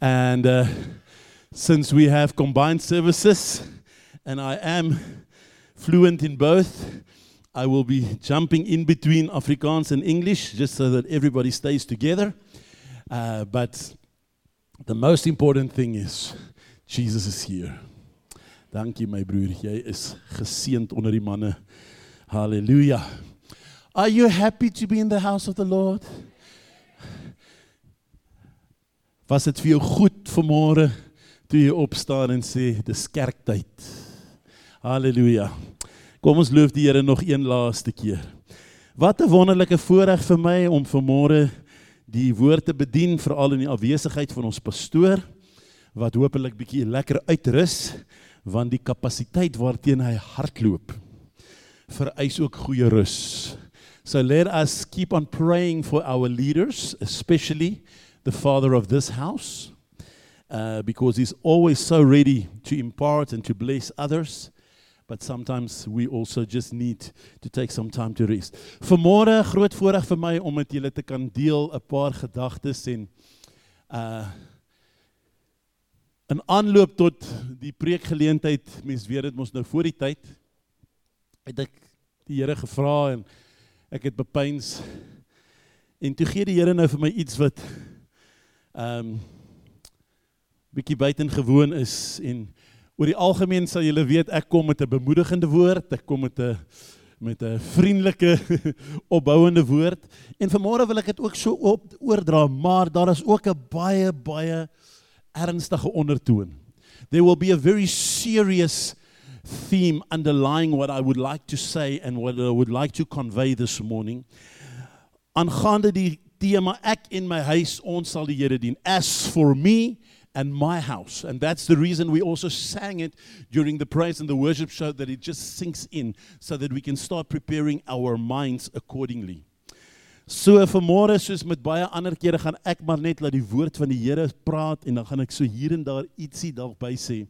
And uh, since we have combined services and I am fluent in both, I will be jumping in between Afrikaans and English just so that everybody stays together. Uh, but the most important thing is Jesus is here. Dankie my broer, jy is geseënd onder die manne. Hallelujah. Are you happy to be in the house of the Lord? Was dit vir jou goed vanmôre toe jy opstaan en sê dis kerktyd? Halleluja. Kom ons loof die Here nog een laaste keer. Wat 'n wonderlike voorreg vir my om vanmôre die woord te bedien veral in die afwesigheid van ons pastoor wat hopelik bietjie lekker uitrus want die kapasiteit waarteen hy hardloop vereis ook goeie rus. So let us keep on praying for our leaders, especially the father of this house, uh, because he's always so ready to impart and to bless others. But sometimes we also just need to take some time to rest. Vanmôre groot voorreg vir my om met julle te kan deel 'n paar gedagtes en uh in aanloop tot die preekgeleentheid, mens weet dit mos nou voor die tyd, het ek die Here gevra en ek het bepeins en toe gee die Here nou vir my iets wat ehm um, bietjie buitengewoon is en oor die algemeen sal julle weet ek kom met 'n bemoedigende woord, ek kom met 'n met 'n vriendelike opbouende woord en vanmôre wil ek dit ook so op oordra, maar daar is ook 'n baie baie ernstige ondertoon. There will be a very serious theme underlying what I would like to say and what I would like to convey this morning. Aangaande die tema ek en my huis ons sal die Here dien. As for me and my house. And that's the reason we also sang it during the praise and the worship show that it just sinks in so that we can start preparing our minds accordingly. So vanmôre soos met baie ander kere gaan ek maar net laat die woord van die Here praat en dan gaan ek so hier en daar ietsie dalk by sê.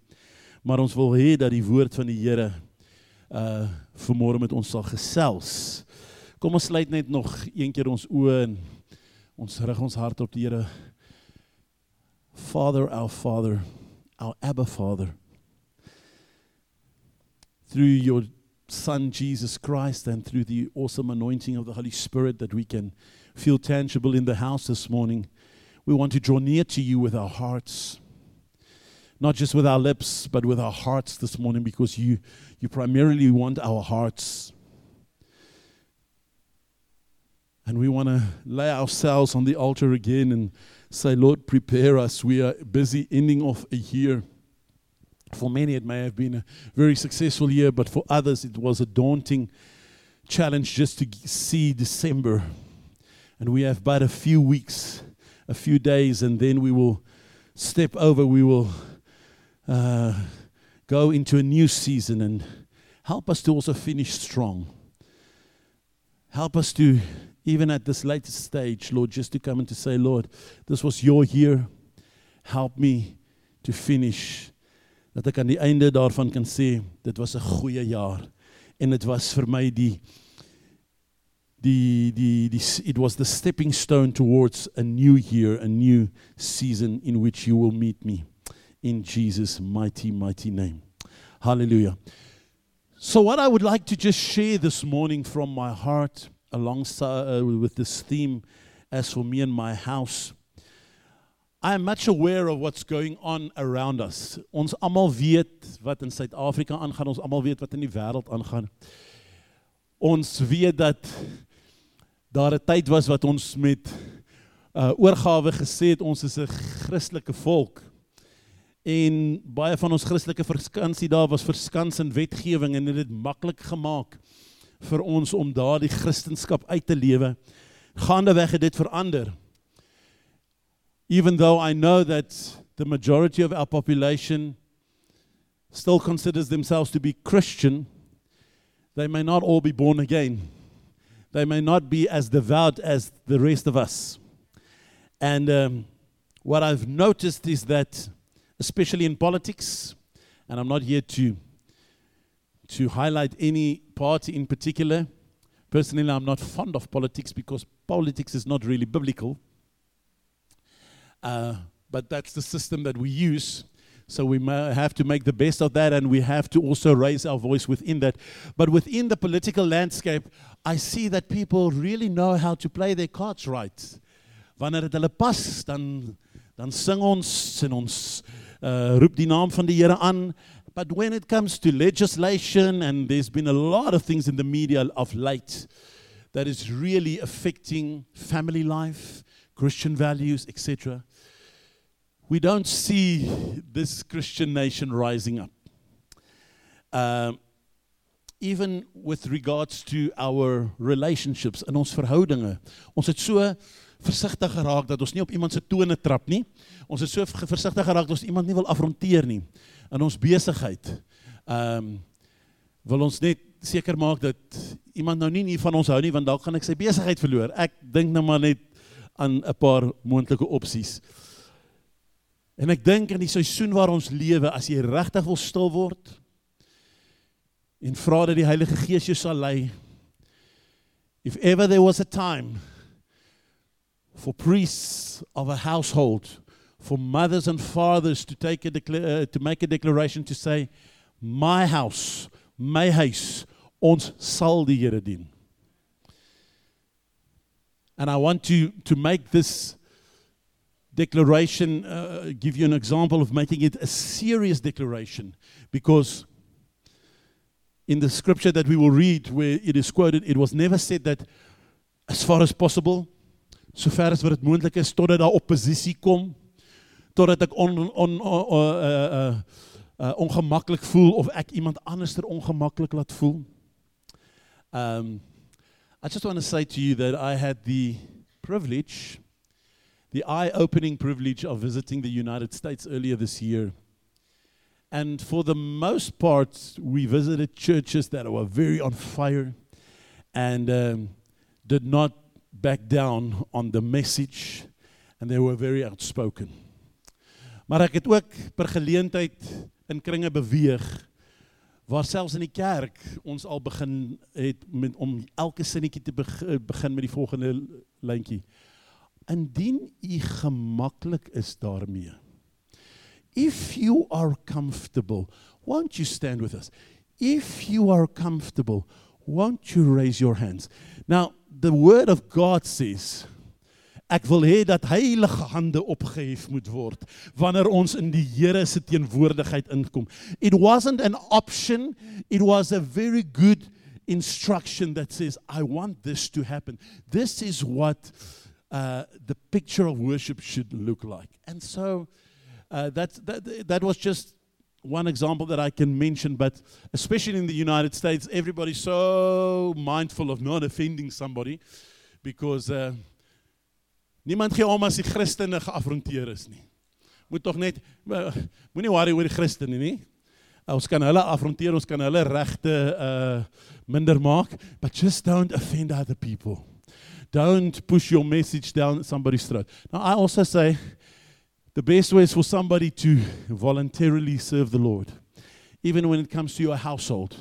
Maar ons wil hê dat die woord van die Here uh vanmôre met ons sal gesels. Kom ons sluit net nog een keer ons oë en Ons rig ons hart op die Here. Father, our Father, our Abba Father. Through your Son Jesus Christ and through the awesome anointing of the Holy Spirit that we can feel tangible in the house this morning, we want to draw near to you with our hearts. Not just with our lips, but with our hearts this morning because you, you primarily want our hearts. And we want to lay ourselves on the altar again and say, Lord, prepare us. We are busy ending off a year. For many, it may have been a very successful year, but for others, it was a daunting challenge just to see December. And we have but a few weeks, a few days, and then we will step over. We will uh, go into a new season and help us to also finish strong. Help us to even at this latest stage, Lord, just to come and to say, Lord, this was your year. Help me to finish. Dat ek aan die einde daarvan kan sê, dit was 'n goeie jaar en dit was vir my die die die die it was the stepping stone towards a new year, a new season in which you will meet me in Jesus mighty mighty name. Hallelujah. So what I would like to just share this morning from my heart alongside uh, with this theme as for me and my house I am much aware of what's going on around us. Ons almal weet wat in Suid-Afrika aangaan, ons almal weet wat in die wêreld aangaan. Ons weet dat daar 'n tyd was wat ons met uh oorgawe gesê het ons is 'n Christelike volk. En baie van ons Christelike verskansie daar was verskans in wetgewing en dit het maklik gemaak vir ons om daardie uit te lewe. Gaandeweg het dit verander. Even though I know that the majority of our population still considers themselves to be Christian, they may not all be born again. They may not be as devout as the rest of us. And um, what I've noticed is that, especially in politics, and I'm not here to to highlight any party in particular. Personally, I'm not fond of politics because politics is not really biblical. Uh, but that's the system that we use. So we have to make the best of that, and we have to also raise our voice within that. But within the political landscape, I see that people really know how to play their cards right. Wanneer dit hulle pas, dan dan sing ons en ons uh, roep die naam van die Here aan. But when it comes to legislation, and there's been a lot of things in the media of late that is really affecting family life, Christian values, etc we don't see this Christian nation rising up. Um, even with regards to our relationships en ons verhoudinge. Ons het so versigtig geraak dat ons nie op iemand se tone trap nie. Ons het so versigtig geraak dat ons iemand nie wil afronteer nie in ons besigheid. Ehm um, wil ons net seker maak dat iemand nou nie nie van ons hou nie want dalk gaan ek sy besigheid verloor. Ek dink nou maar net aan 'n paar moontlike opsies. En ek dink in die seisoen waar ons lewe, as jy regtig wil stil word en vra dat die Heilige Gees jou sal lei. If ever there was a time for priests of a household, for mothers and fathers to take a uh, to make a declaration to say my house, my huis, ons sal die Here dien. And I want to to make this declaration, uh, give you an example of making it a serious declaration because in the scripture that we will read where it is quoted, it was never said that as far as possible, so ver as wat dit moontlik is totdat daar oppositie kom, totdat ek on, on, uh, ongemaklik voel of ek iemand anderster ongemaklik laat voel. Um, I just want to say to you that I had the privilege the eye opening privilege of visiting the United States earlier this year. And for the most part, we visited churches that were very on fire and um, did not back down on the message, and they were very outspoken. Maar ek het ook per geleentheid in kringe beweeg waar selfs in die kerk ons al begin het met om elke sinnetjie te begin met die volgende lyntjie indien u gemaklik is daarmee. If you are comfortable, won't you stand with us? If you are comfortable, won't you raise your hands? Now, the word of God says Ek wil hê dat heilige hande opgehef moet word wanneer ons in die Here se teenwoordigheid inkom. It wasn't an option, it was a very good instruction that says I want this to happen. This is what uh, the picture of worship should look like. And so uh, that, that, that was just one example that I can mention, but especially in the United States, everybody's so mindful of not offending somebody because uh, niemand gee om as die Christene geafronteer is nie. Moet tog net moenie worry oor die Christene nie. Ons kan hulle afronteer, ons kan hulle regte uh minder maak, but just don't offend other people. Don't push your message down somebody's throat. Now, I also say the best way is for somebody to voluntarily serve the Lord, even when it comes to your household.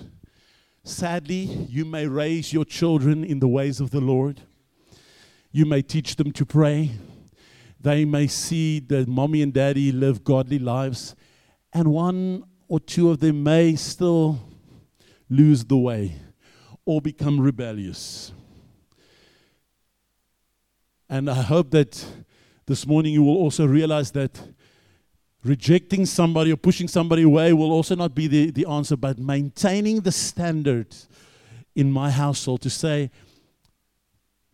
Sadly, you may raise your children in the ways of the Lord. You may teach them to pray. They may see that mommy and daddy live godly lives, and one or two of them may still lose the way or become rebellious. And I hope that this morning you will also realize that rejecting somebody or pushing somebody away will also not be the, the answer, but maintaining the standard in my household to say,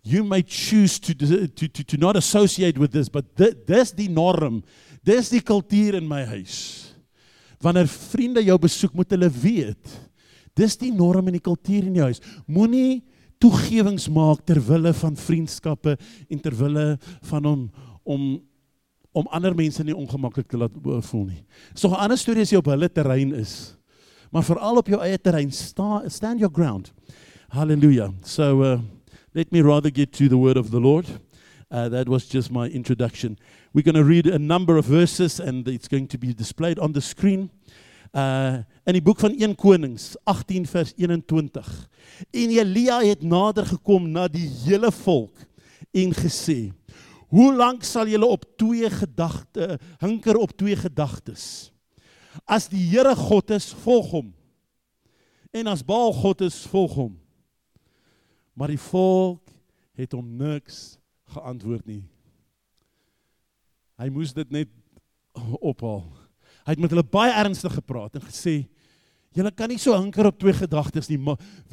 you may choose to, to, to, to not associate with this, but th dis die norm, dis die kultuur in my huis. Wanneer vriende jou besoek, moet hulle weet, dis die norm en die kultuur in jou huis. Moenie toegewings maak ter wille van vriendskappe en ter wille van hom om om ander mense nie ongemaklik te laat voel nie. Dis nog 'n ander storie as jy op hulle terrein is. Maar veral op jou eie terrein, sta, stand your ground. Hallelujah. So uh, let me rather get to the word of the Lord. Uh, that was just my introduction. We're going to read a number of verses and it's going to be displayed on the screen. Uh in die boek van 1 Konings 18 vers 21. En Elia het nader gekom na die hele volk en gesê: Hoe lank sal julle op twee gedagte hinker op twee gedagtes? As die Here God is, volg hom. En as Baal God is, volg hom. Maar die volk het hom niks geantwoord nie. Hy moes dit net ophaal. Hy het met hulle baie ernstig gepraat en gesê: "Julle kan nie so hinker op twee gedagtes nie.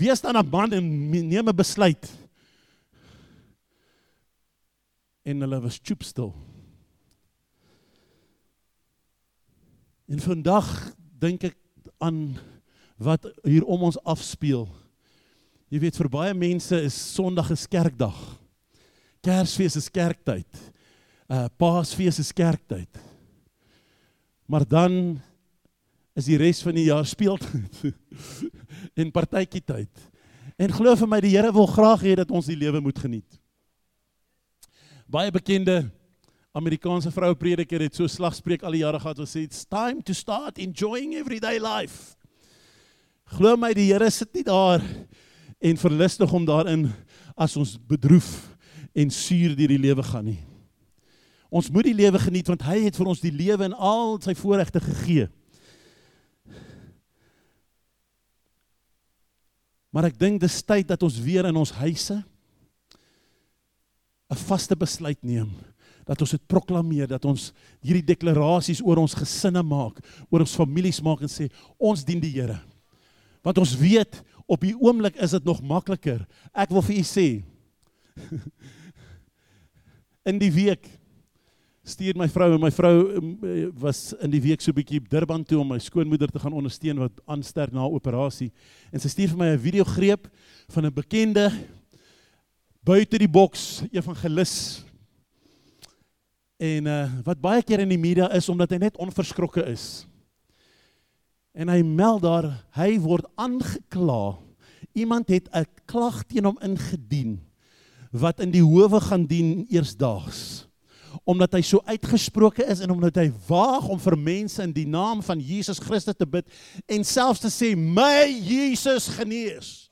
Wees dan 'n man en neem 'n besluit." En hulle was choopstil. En vandag dink ek aan wat hier om ons afspeel. Jy weet vir baie mense is Sondag 'n kerkdag. Kersfees is kerktyd. Uh Paasfees is kerktyd. Maar dan is die res van die jaar speeltyd en partytjie tyd. En glo vir my die Here wil graag hê dat ons die lewe moet geniet. Baie bekende Amerikaanse vroue prediker het so slagspreuk al die jare gehad wat sê it's time to start enjoying everyday life. Glo my die Here sit nie daar en verlustig om daarin as ons bedroef en suur deur die lewe gaan nie. Ons moet die lewe geniet want hy het vir ons die lewe en al sy voorregte gegee. Maar ek dink dis tyd dat ons weer in ons huise 'n vaste besluit neem dat ons dit proklameer dat ons hierdie deklarasies oor ons gesinne maak, oor ons families maak en sê ons dien die Here. Want ons weet op die oomblik is dit nog makliker. Ek wil vir u sê in die week stuur my vrou en my vrou eh, was in die week so bietjie Durban toe om my skoonmoeder te gaan ondersteun wat aansterk na operasie en sy stuur vir my 'n video greep van 'n bekende buite die boks evangelis En uh wat baie keer in die media is omdat hy net onverskrokke is. En hy meld daar hy word aangekla. Iemand het 'n klag teen hom ingedien wat in die howe gaan dien eersdaags. Omdat hy so uitgesproke is en omdat hy waag om vir mense in die naam van Jesus Christus te bid en selfs te sê my Jesus genees.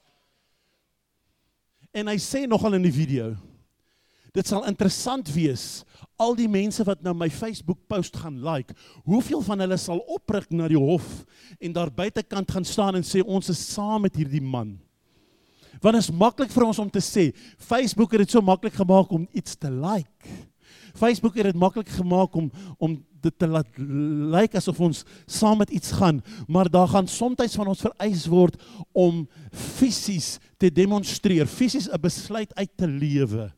En hy sê nogal in die video Dit sal interessant wees al die mense wat nou my Facebook post gaan like, hoeveel van hulle sal opryk na die hof en daar buitekant gaan staan en sê ons is saam met hierdie man. Want is maklik vir ons om te sê, Facebook het dit so maklik gemaak om iets te like. Facebook het dit maklik gemaak om om dit te laat lyk like asof ons saam met iets gaan, maar daar gaan soms van ons vereis word om fisies te demonstreer, fisies 'n besluit uit te lewe.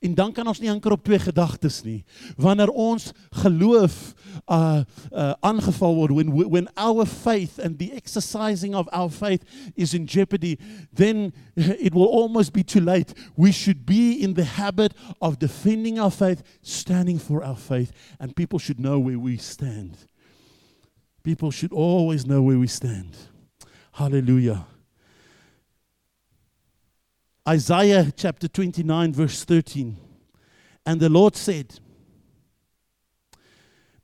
En dan kan ons nie anker op twee gedagtes nie. Wanneer ons geloof uh uh aangeval word when when our faith and the exercising of our faith is in jeopardy, then it will almost be too late. We should be in the habit of defending our faith, standing for our faith, and people should know where we stand. People should always know where we stand. Hallelujah. Isaiah chapter 29, verse 13. And the Lord said,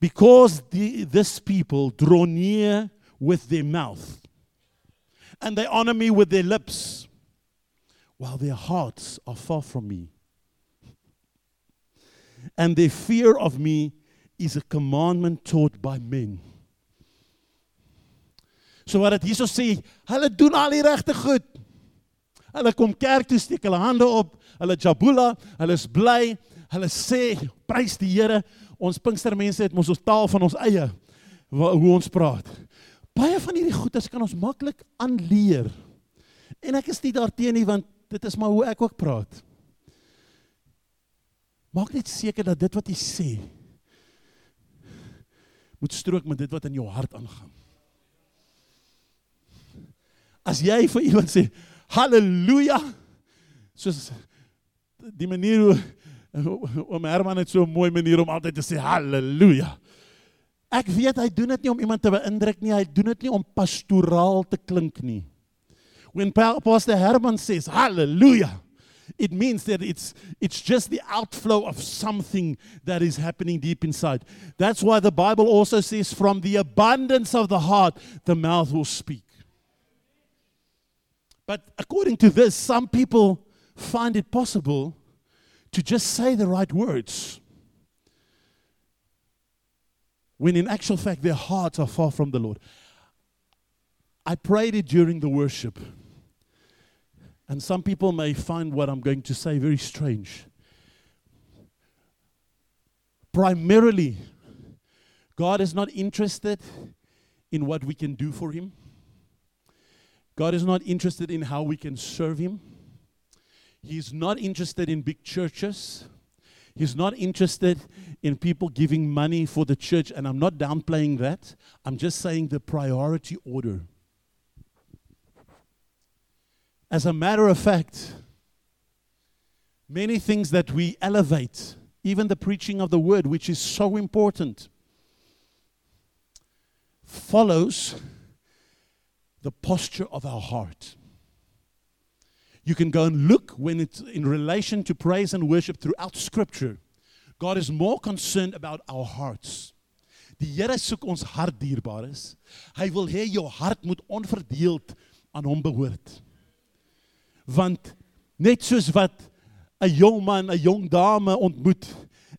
Because the, this people draw near with their mouth, and they honor me with their lips, while their hearts are far from me, and their fear of me is a commandment taught by men. So wat dit hierso sê, hulle doen al die regte goed. Hulle kom kerk toe, steek hulle hande op, hulle jabula, hulle is bly, hulle sê prys die Here. Ons Pinkstermense het mos ons taal van ons eie hoe ons praat. Baie van hierdie goeders kan ons maklik aanleer. En ek is nie daarteenoor nie want dit is maar hoe ek ook praat. Maak net seker dat dit wat jy sê moet strook met dit wat in jou hart aangaan. As jy vir iemand sê, Halleluja. Soos die manier hoe oom Herman het so 'n mooi manier om altyd te sê halleluja. Ek weet hy doen dit nie om iemand te beïndruk nie, hy doen dit nie om pastoraal te klink nie. When Pastor Herman says hallelujah, it means that it's it's just the outflow of something that is happening deep inside. That's why the Bible also says from the abundance of the heart the mouth will speak. But according to this, some people find it possible to just say the right words. When in actual fact, their hearts are far from the Lord. I prayed it during the worship. And some people may find what I'm going to say very strange. Primarily, God is not interested in what we can do for Him. God is not interested in how we can serve Him. He's not interested in big churches. He's not interested in people giving money for the church. And I'm not downplaying that. I'm just saying the priority order. As a matter of fact, many things that we elevate, even the preaching of the word, which is so important, follows the posture of our heart. You can go and look when it's in relation to praise and worship throughout Scripture. God is more concerned about our hearts. Die Here soek ons hart dierbaar is. Hy wil hê jou hart moet onverdeeld aan hom behoort. Want net soos wat 'n jong man 'n jong dame ontmoet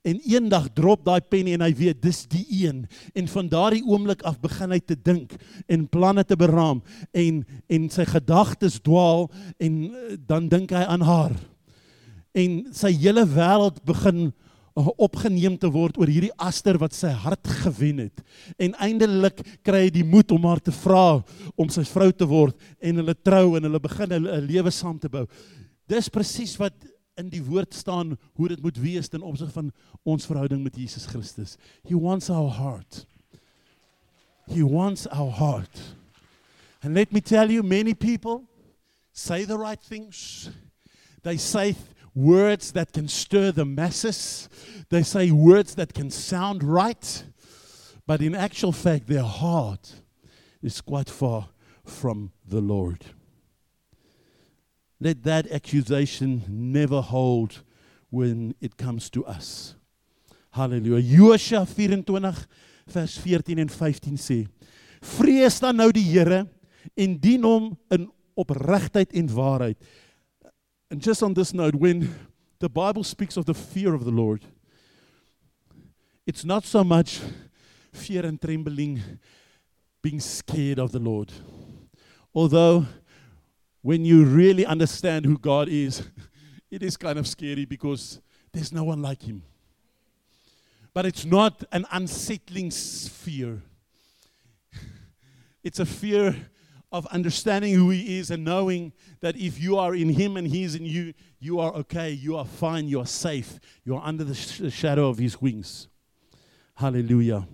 En eendag drop daai pen en hy weet dis die een en van daardie oomblik af begin hy te dink en planne te beraam en en sy gedagtes dwaal en eh, dan dink hy aan haar. En sy hele wêreld begin eh, opgeneem te word oor hierdie aster wat sy hart gewen het. En eindelik kry hy die moed om haar te vra om sy vrou te word en hulle trou en hulle begin 'n lewe saam te bou. Dis presies wat in die woord staan hoe dit moet wees ten van ons verhouding met Jesus Christus. He wants our heart. He wants our heart. And let me tell you many people say the right things. They say words that can stir the masses. They say words that can sound right. But in actual fact their heart is quite far from the Lord. Let that accusation never hold when it comes to us. Hallelujah. Josua 24 vers 14 en 15 sê: Vrees dan nou die Here en dien hom in opregtheid en waarheid. And just on this note when the Bible speaks of the fear of the Lord it's not so much fear and trembling being scared of the Lord. Although when you really understand who God is, it is kind of scary because there's no one like Him. But it's not an unsettling fear, it's a fear of understanding who He is and knowing that if you are in Him and He is in you, you are okay, you are fine, you are safe, you are under the sh- shadow of His wings. Hallelujah.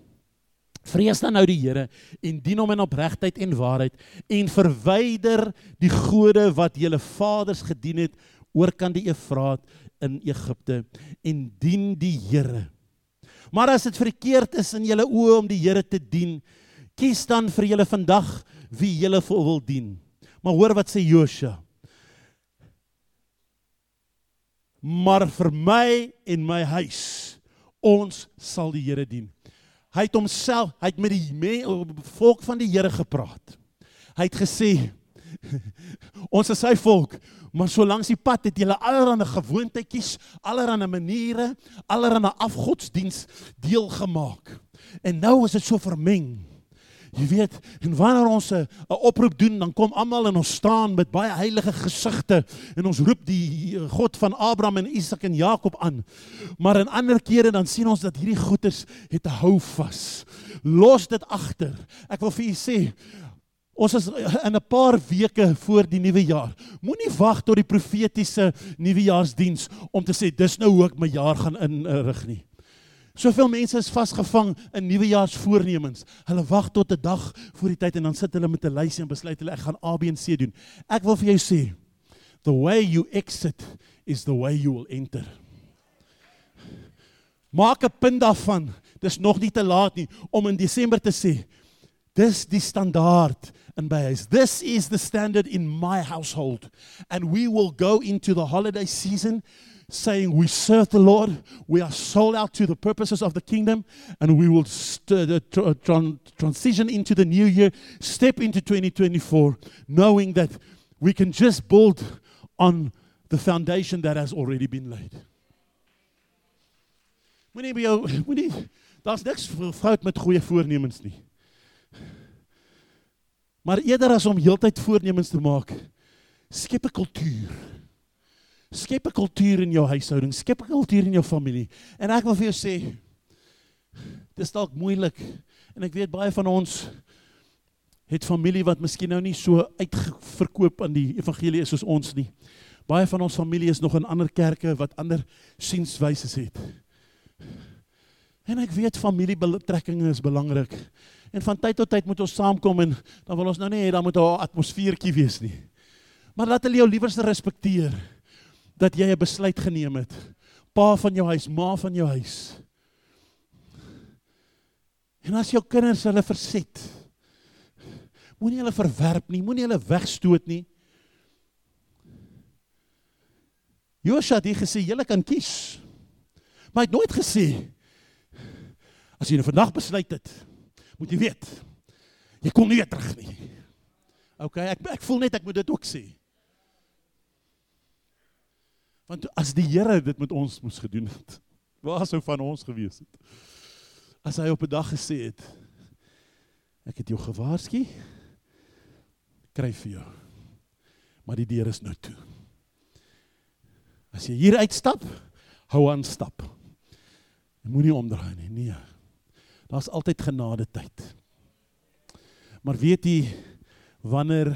Vrees dan nou die Here en dien hom in opregtheid en waarheid en verwyder die gode wat julle vaders gedien het oor kan die Efraat in Egipte en dien die Here. Maar as dit verkeerd is in julle oë om die Here te dien, kies dan vir julle vandag wie julle wil dien. Maar hoor wat sê Josua. Maar vir my en my huis ons sal die Here dien. Hy het homself, hy het met die volk van die Here gepraat. Hy het gesê ons is sy volk, maar so langs die pad het julle allerlei gewoontetjies, allerlei maniere, allerlei afgodsdiens deel gemaak. En nou is dit so vermeng. Jy weet, en wanneer ons 'n oproep doen, dan kom almal en ons staan met baie heilige gesigte en ons roep die eh, God van Abraham en Isak en Jakob aan. Maar in ander kere dan sien ons dat hierdie goedes het 'n hou vas. Los dit agter. Ek wil vir u sê, Ons is in 'n paar weke voor die nuwe jaar. Moenie wag tot die profetiese nuwejaarsdiens om te sê dis nou hoe ek my jaar gaan inrig nie. Soveel mense is vasgevang in nuwejaarsvoornemens. Hulle wag tot 'n dag voor die tyd en dan sit hulle met 'n lysie en besluit hulle ek gaan A B en C doen. Ek wil vir jou sê, the way you exit is the way you will enter. Maak 'n punt daarvan. Dis nog nie te laat nie om in Desember te sê, dis die standaard in my huis. This is the standard in my household and we will go into the holiday season saying we serve the Lord, we are sold out to the purposes of the kingdom, and we will st- uh, tr- tr- transition into the new year, step into 2024, knowing that we can just build on the foundation that has already been laid. Moenie by jou moenie daar's niks fout met goeie voornemens nie. Maar eerder as om heeltyd voornemens te maak, skep 'n kultuur. Skep 'n kultuur in jou huishouding, skep 'n kultuur in jou familie. En ek wil vir jou sê, dis dalk moeilik en ek weet baie van ons het familie wat miskien nou nie so uitverkoop aan die evangelie is soos ons nie. Baie van ons familie is nog in ander kerke wat ander sienswyse het. En ek weet familiebetrekkinge is belangrik. En van tyd tot tyd moet ons saamkom en dan wil ons nou nie hê daar moet 'n atmosfeertjie wees nie. Maar laat hulle jou liewers respekteer dat jy 'n besluit geneem het. Pa van jou huis, ma van jou huis. En as jou kinders hulle verset, moenie hulle verwerp nie, moenie hulle wegstoot nie. Josua het gesê julle kan kies. Maar hy het nooit gesê as jy nou vandag besluit het, moet jy weet jy kom nie weer terug nie. OK, ek ek voel net ek moet dit ook sê. Want as die Here dit met ons moes gedoen het, waar sou van ons gewees het? As hy op 'n dag gesê het ek het jou gewaarsku kry vir jou. Maar die deur is nou toe. As jy hier uitstap, hou aan stap. Moenie omdraai nie. Nee. Daar's altyd genade tyd. Maar weet jy wanneer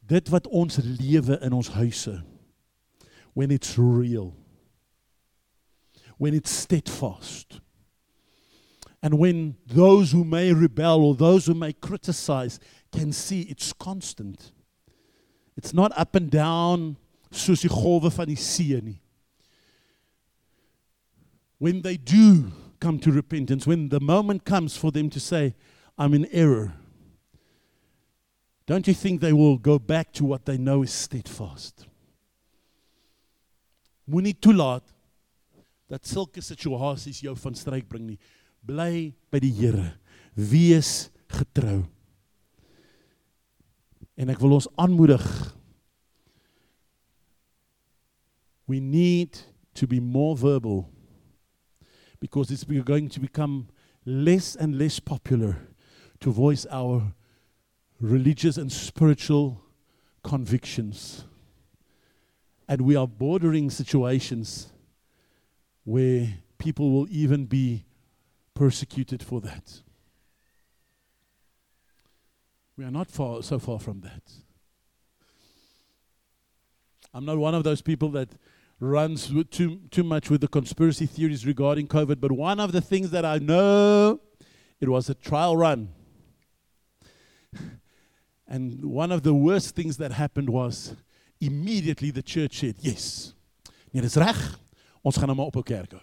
dit wat ons lewe in ons huise when it's real when it's steadfast. And when those who may rebel or those who may criticize can see it's constant. It's not up and down when they do come to repentance, when the moment comes for them to say, I'm in error, don't you think they will go back to what they know is steadfast? Moenie toelaat dat sulke situasies jou van stryk bring nie. Bly by die Here. Wees getrou. En ek wil ons aanmoedig. We need to be more verbal because it's going to become less and less popular to voice our religious and spiritual convictions. And we are bordering situations where people will even be persecuted for that. We are not far, so far from that. I'm not one of those people that runs too, too much with the conspiracy theories regarding COVID, but one of the things that I know, it was a trial run. And one of the worst things that happened was immediately the church said, Yes, nee, dis reg. Ons gaan nou maar op 'n kerk hou.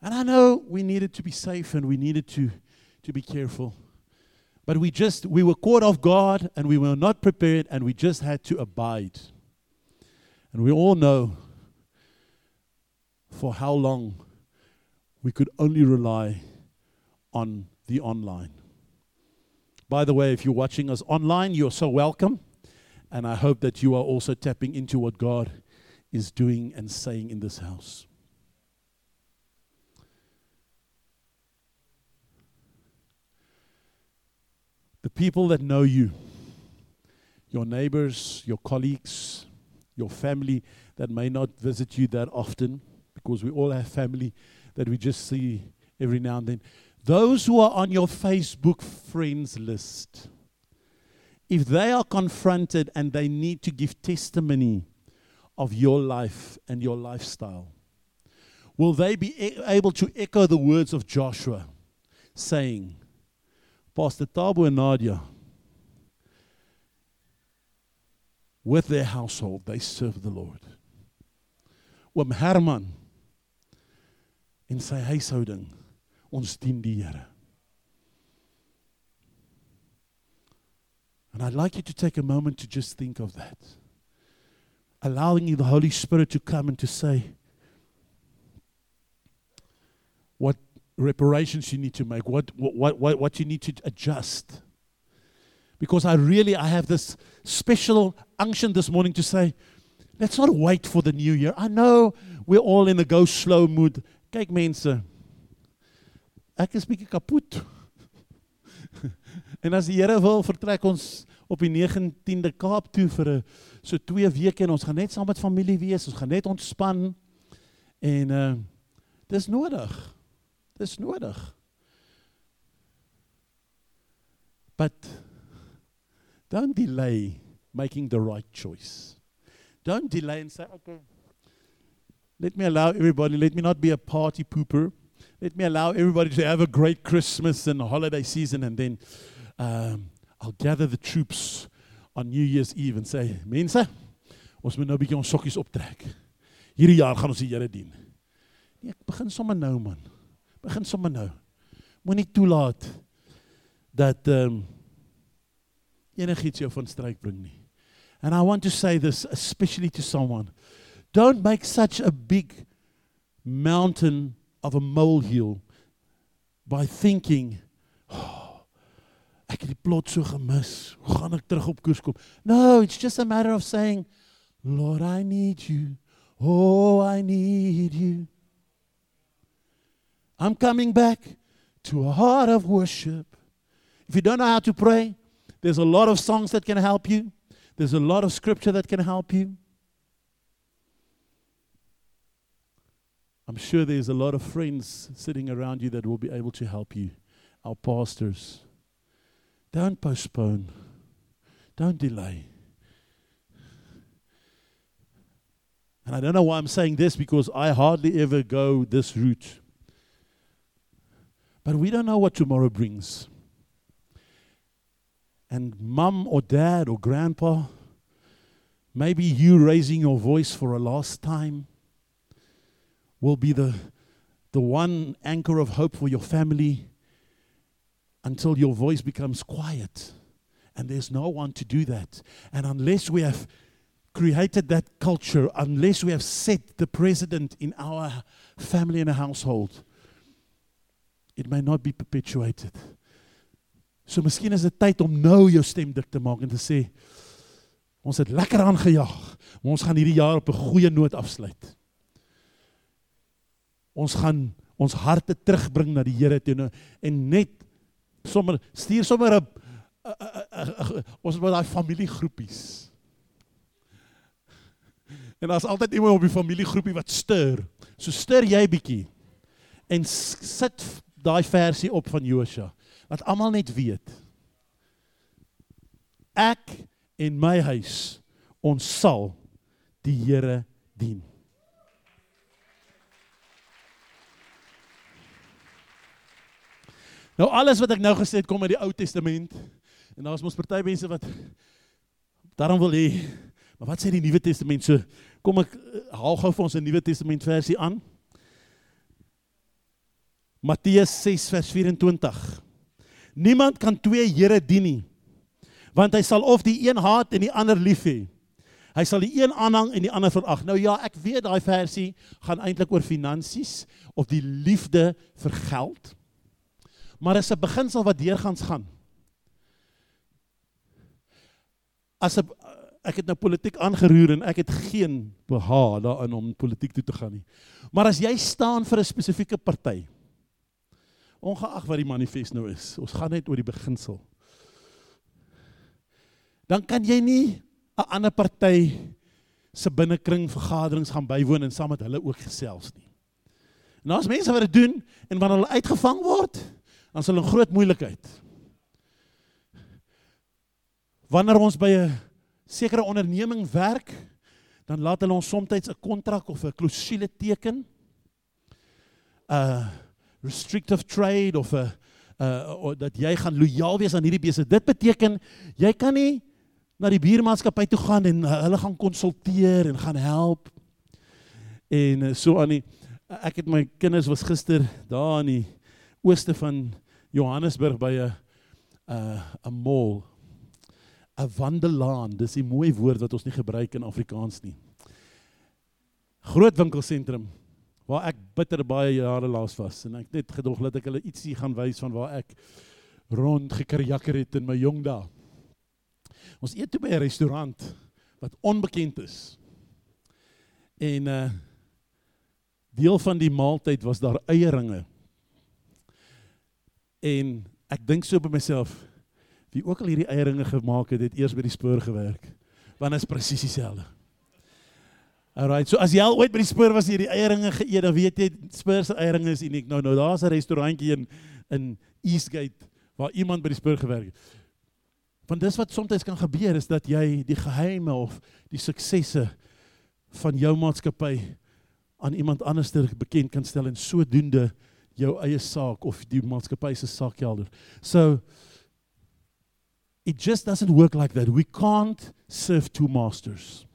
And I know we needed to be safe and we needed to to be careful. But we just we were caught off guard and we were not prepared and we just had to abide. And we all know for how long we could only rely on the online. By the way, if you're watching us online, you're so welcome. And I hope that you are also tapping into what God is doing and saying in this house. The people that know you, your neighbors, your colleagues, your family that may not visit you that often, because we all have family that we just see every now and then. Those who are on your Facebook friends list, if they are confronted and they need to give testimony of your life and your lifestyle, will they be able to echo the words of Joshua saying, Pastor Tabo and Nadia, with their household, they serve the Lord. Oom Herman in sy huishouding, ons dien die Here. And I'd like you to take a moment to just think of that. Allowing the Holy Spirit to come and to say what reparations you need to make, what, what, what, what you need to adjust because I really I have this special unction this morning to say, let's not wait for the new year. I know we're all in a go slow mood. Kyk mense, ek is bietjie kapot. en as die Here wil, vertrek ons op die 19de Kaap toe vir 'n so 2 weke en ons gaan net saam met familie wees. Ons gaan net ontspan en uh dis nodig. Dis nodig. But don't delay making the right choice. Don't delay and say, okay, let me allow everybody, let me not be a party pooper. Let me allow everybody to have a great Christmas and holiday season, and then um, I'll gather the troops on New Year's Eve and say, mense, ons moet nou 'n bietjie ons sokkies optrek. Hierdie jaar gaan ons die Here dien. Nee, ek begin sommer nou man. Begin sommer nou. Moenie toelaat dat um, enigiets jou van stryk bring nie. And I want to say this especially to someone. Don't make such a big mountain of a molehill by thinking, ek het die plot so gemis. Hoe gaan ek terug op koers kom? No, it's just a matter of saying, Lord, I need you. Oh, I need you. I'm coming back to a heart of worship. If you don't know how to pray, there's a lot of songs that can help you. There's a lot of scripture that can help you. I'm sure there's a lot of friends sitting around you that will be able to help you. Our pastors. Don't postpone. Don't delay. And I don't know why I'm saying this because I hardly ever go this route. But we don't know what tomorrow brings. And mum or dad or grandpa, maybe you raising your voice for a last time will be the, the one anchor of hope for your family until your voice becomes quiet. And there's no one to do that. And unless we have created that culture, unless we have set the precedent in our family and a household, it may not be perpetuated. So miskien is dit tyd om nou jou stem dik te maak en te sê ons het lekker aangejaag, maar ons gaan hierdie jaar op 'n goeie noot afsluit. Ons gaan ons harte terugbring na die Here toe en net sommer stuur sommer 'n ons moet daai familiegroepies. En daar's altyd iemand op die familiegroepie wat stuur. So stuur jy bietjie en sit daai versie op van Josua. Laat almal net weet. Ek en my huis ons sal die Here dien. Nou alles wat ek nou gesê het kom uit die Ou Testament. En daar's mos party mense wat daarom wil hê. Maar wat sê die Nuwe Testament? So kom ek eh, haal gou vir ons 'n Nuwe Testament versie aan. Matteus 6 vers 24. Niemand kan twee Here dien nie. Want hy sal of die een haat en die ander lief hê. Hy sal die een aanhang en die ander verag. Nou ja, ek weet daai versie gaan eintlik oor finansies of die liefde vir geld maar is 'n beginsel wat deurgangs gaan. As 'n ek het nou politiek aangeroer en ek het geen beha daarin om politiek toe te gaan nie. Maar as jy staan vir 'n spesifieke party, ongeag wat die manifest nou is, ons gaan net oor die beginsel. Dan kan jy nie 'n ander party se binnekring vergaderings gaan bywoon en saam met hulle ook gesels nie. En daar's mense wat dit doen en wanneer hulle uitgevang word, dan sal 'n groot moeilikheid. Wanneer ons by 'n sekere onderneming werk, dan laat hulle ons soms 'n kontrak of 'n klousule teken. 'n restrictive trade of 'n uh dat jy gaan lojaal wees aan hierdie besigheid. Dit beteken jy kan nie na die buurmaatskappy toe gaan en uh, hulle gaan konsulteer en gaan help. En uh, so aan die ek het my kinders was gister daar in die ooste van Johannesburg by 'n 'n 'n mall 'n wandelaan, dis 'n mooi woord wat ons nie gebruik in Afrikaans nie. Groot winkelsentrum waar ek bitter baie jare laas was en ek net gedog dat ek hulle ietsie gaan wys van waar ek rond gekerjakker het in my jong dae. Ons eet toe by 'n restaurant wat onbekend is. En uh deel van die maaltyd was daar eieringe. En ek dink so by myself, wie ook al hierdie eieringe gemaak het, het eers by die spoor gewerk. Want dit is presies dieselfde. Alright, so as jy al ooit by die spoor was hier die eieringe geëet, dan weet jy spoor se eieringe is uniek. Nou nou daar's 'n restaurantjie in in Eastgate waar iemand by die spoor gewerk het. Want dis wat soms kan gebeur is dat jy die geheime of die suksesse van jou maatskappy aan iemand anders bekend kan stel en sodoende jou eie saak of die maatskappy se saak helder. So it just doesn't work like that. We can't serve two masters.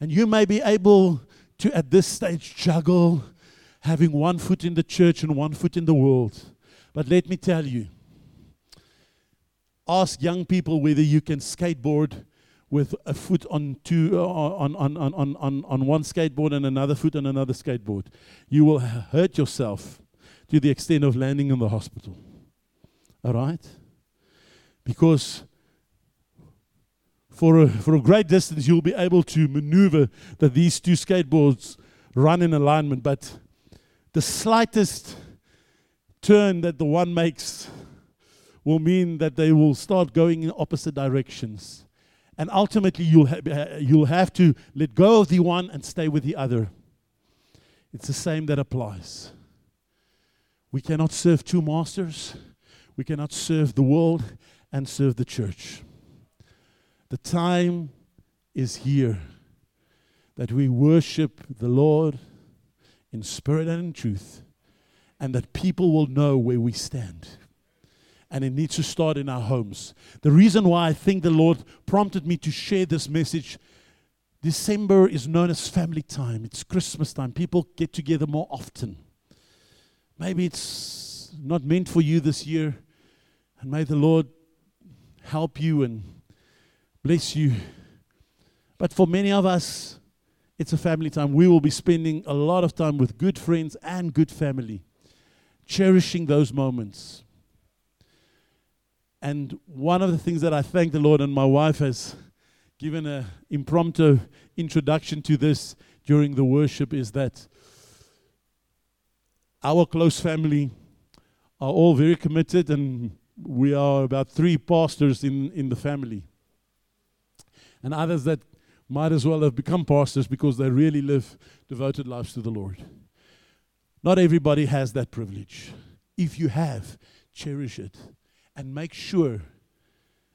And you may be able to at this stage juggle having one foot in the church and one foot in the world. But let me tell you ask young people whether you can skateboard with a foot on two uh, on, on, on, on, on one skateboard and another foot on another skateboard. You will hurt yourself to the extent of landing in the hospital. All right? Because for a, for a great distance, you'll be able to maneuver that these two skateboards run in alignment, but the slightest turn that the one makes will mean that they will start going in opposite directions. And ultimately, you'll, ha- you'll have to let go of the one and stay with the other. It's the same that applies. We cannot serve two masters, we cannot serve the world and serve the church. The time is here that we worship the Lord in spirit and in truth, and that people will know where we stand and it needs to start in our homes. The reason why I think the Lord prompted me to share this message December is known as family time, it's Christmas time. People get together more often. Maybe it's not meant for you this year, and may the Lord help you and bless you. But for many of us, it's a family time. We will be spending a lot of time with good friends and good family, cherishing those moments. And one of the things that I thank the Lord, and my wife has given an impromptu introduction to this during the worship, is that our close family are all very committed, and we are about three pastors in, in the family. And others that might as well have become pastors because they really live devoted lives to the Lord. Not everybody has that privilege. If you have, cherish it and make sure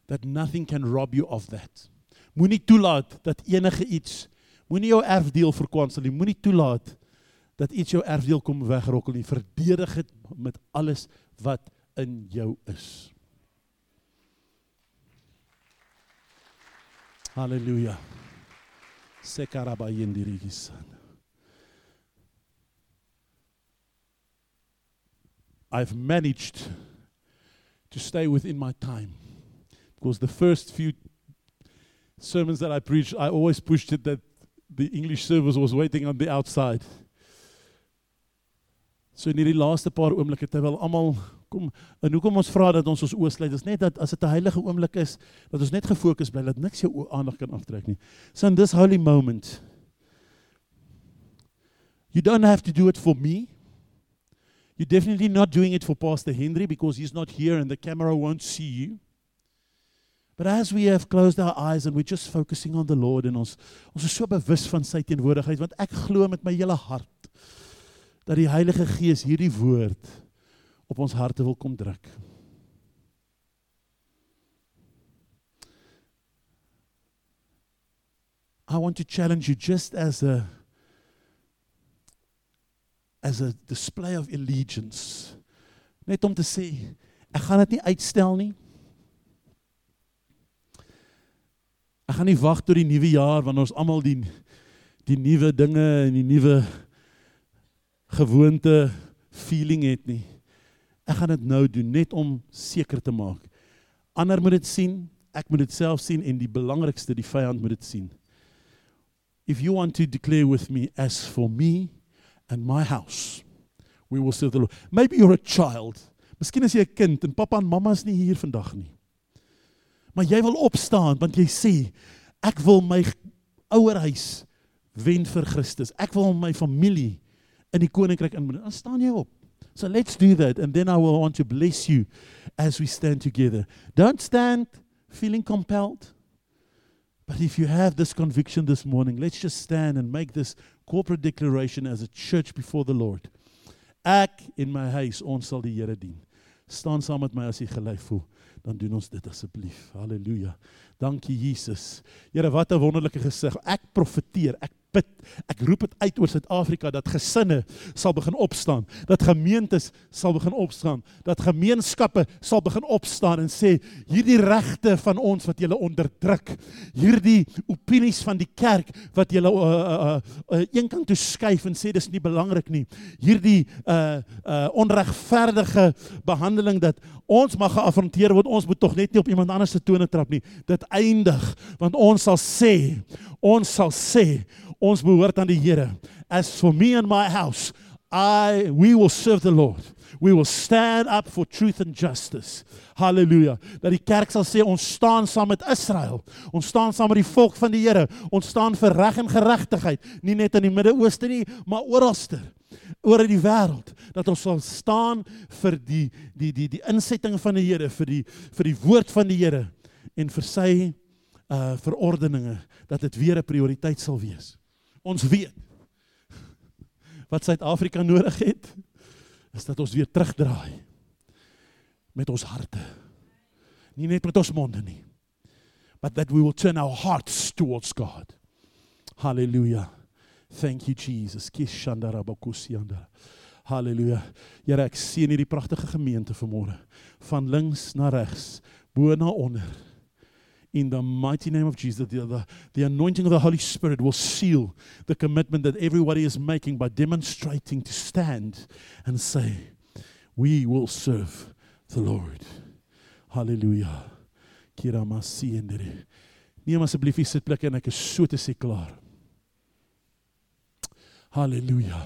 that nothing can rob you of that. Moenie toelaat dat enige iets moenie jou erfdeel verkwansel nie. Moenie toelaat dat iets jou erfdeel kom wegrokkel nie. Verdedig dit met alles wat in jou is. Halleluja. Sekarabayendirigisan. I've managed to stay within my time. Because the first few sermons that I preached, I always pushed it that the English service was waiting on the outside. So in hierdie laaste paar oomblikke terwyl almal kom en hoekom ons vra dat ons ons oë sluit is net dat as dit 'n heilige oomblik is dat ons net gefokus bly dat niks jou aandag kan aftrek nie. So in this holy moment you don't have to do it for me. You're definitely not doing it for Pastor Henry because he's not here and the camera won't see you. But as we have closed our eyes and we're just focusing on the Lord and ons ons is so bewus van sy teenwoordigheid want ek glo met my hele hart dat die Heilige Gees hierdie woord op ons harte wil kom druk. I want to challenge you just as a as a display of allegiance. Net om te sê, ek gaan dit nie uitstel nie. Ek gaan nie wag tot die nuwe jaar wanneer ons almal die die nuwe dinge en die nuwe gewoonte feeling het nie. Ek gaan dit nou doen net om seker te maak. Ander moet dit sien, ek moet dit self sien en die belangrikste, die vyand moet dit sien. If you want to declare with me as for me and my house we will serve the Lord. Maybe you're a child. Miskien is jy 'n kind en pappa en mamma is nie hier vandag nie. Maar jy wil opstaan want jy sê ek wil my ouerhuis wen vir Christus. Ek wil my familie in die koninkryk inbring. Dan staan jy op. So let's do that and then I will want to bless you as we stand together. Don't stand feeling compelled. But if you have this conviction this morning, let's just stand and make this corporate declaration as a church before the Lord. Ek in my huis, ons sal die Here dien. Staan saam met my as jy gelei voel. Dan doen ons dit asseblief. Halleluja. Dankie Jesus. Here, wat 'n wonderlike gesig. Ek profeteer, ek bid, ek roep dit uit oor Suid-Afrika dat gesinne sal begin opstaan, dat gemeentes sal begin opstaan, dat gemeenskappe sal begin opstaan en sê hierdie regte van ons wat julle onderdruk, hierdie opinies van die kerk wat julle uh, uh, uh, een kant toe skuif en sê dis nie belangrik nie. Hierdie uh uh onregverdige behandeling dat ons mag geafronteer word, ons moet tog net nie op iemand anders se tone trap nie. Dit eindig want ons sal sê, ons sal sê ons behoort aan die Here. As for me and my house, I we will serve the Lord. We will stand up for truth and justice. Hallelujah. Dat die kerk sal sê ons staan saam met Israel. Ons staan saam met die volk van die Here. Ons staan vir reg en geregtigheid, nie net in die Midde-Ooste nie, maar oralste oor die wêreld dat ons sal staan vir die die die die insetting van die Here vir die vir die woord van die Here en vir sy uh verordeninge dat dit weer 'n prioriteit sal wees. Ons weet wat Suid-Afrika nodig het is dat ons weer terugdraai met ons harte. Nie net met ons monde nie. But that we will turn our hearts towards God. Hallelujah. Thank you Jesus. Kishandarabakusianda. Hallelujah. Here ek sien hierdie pragtige gemeente vanmôre van links na regs, bo na onder in the mighty name of Jesus, the, the, the, anointing of the Holy Spirit will seal the commitment that everybody is making by demonstrating to stand and say, We will serve the Lord. Hallelujah. Kira masi endere. Neem asseblief die sitplek en ek is so te sê klaar. Hallelujah.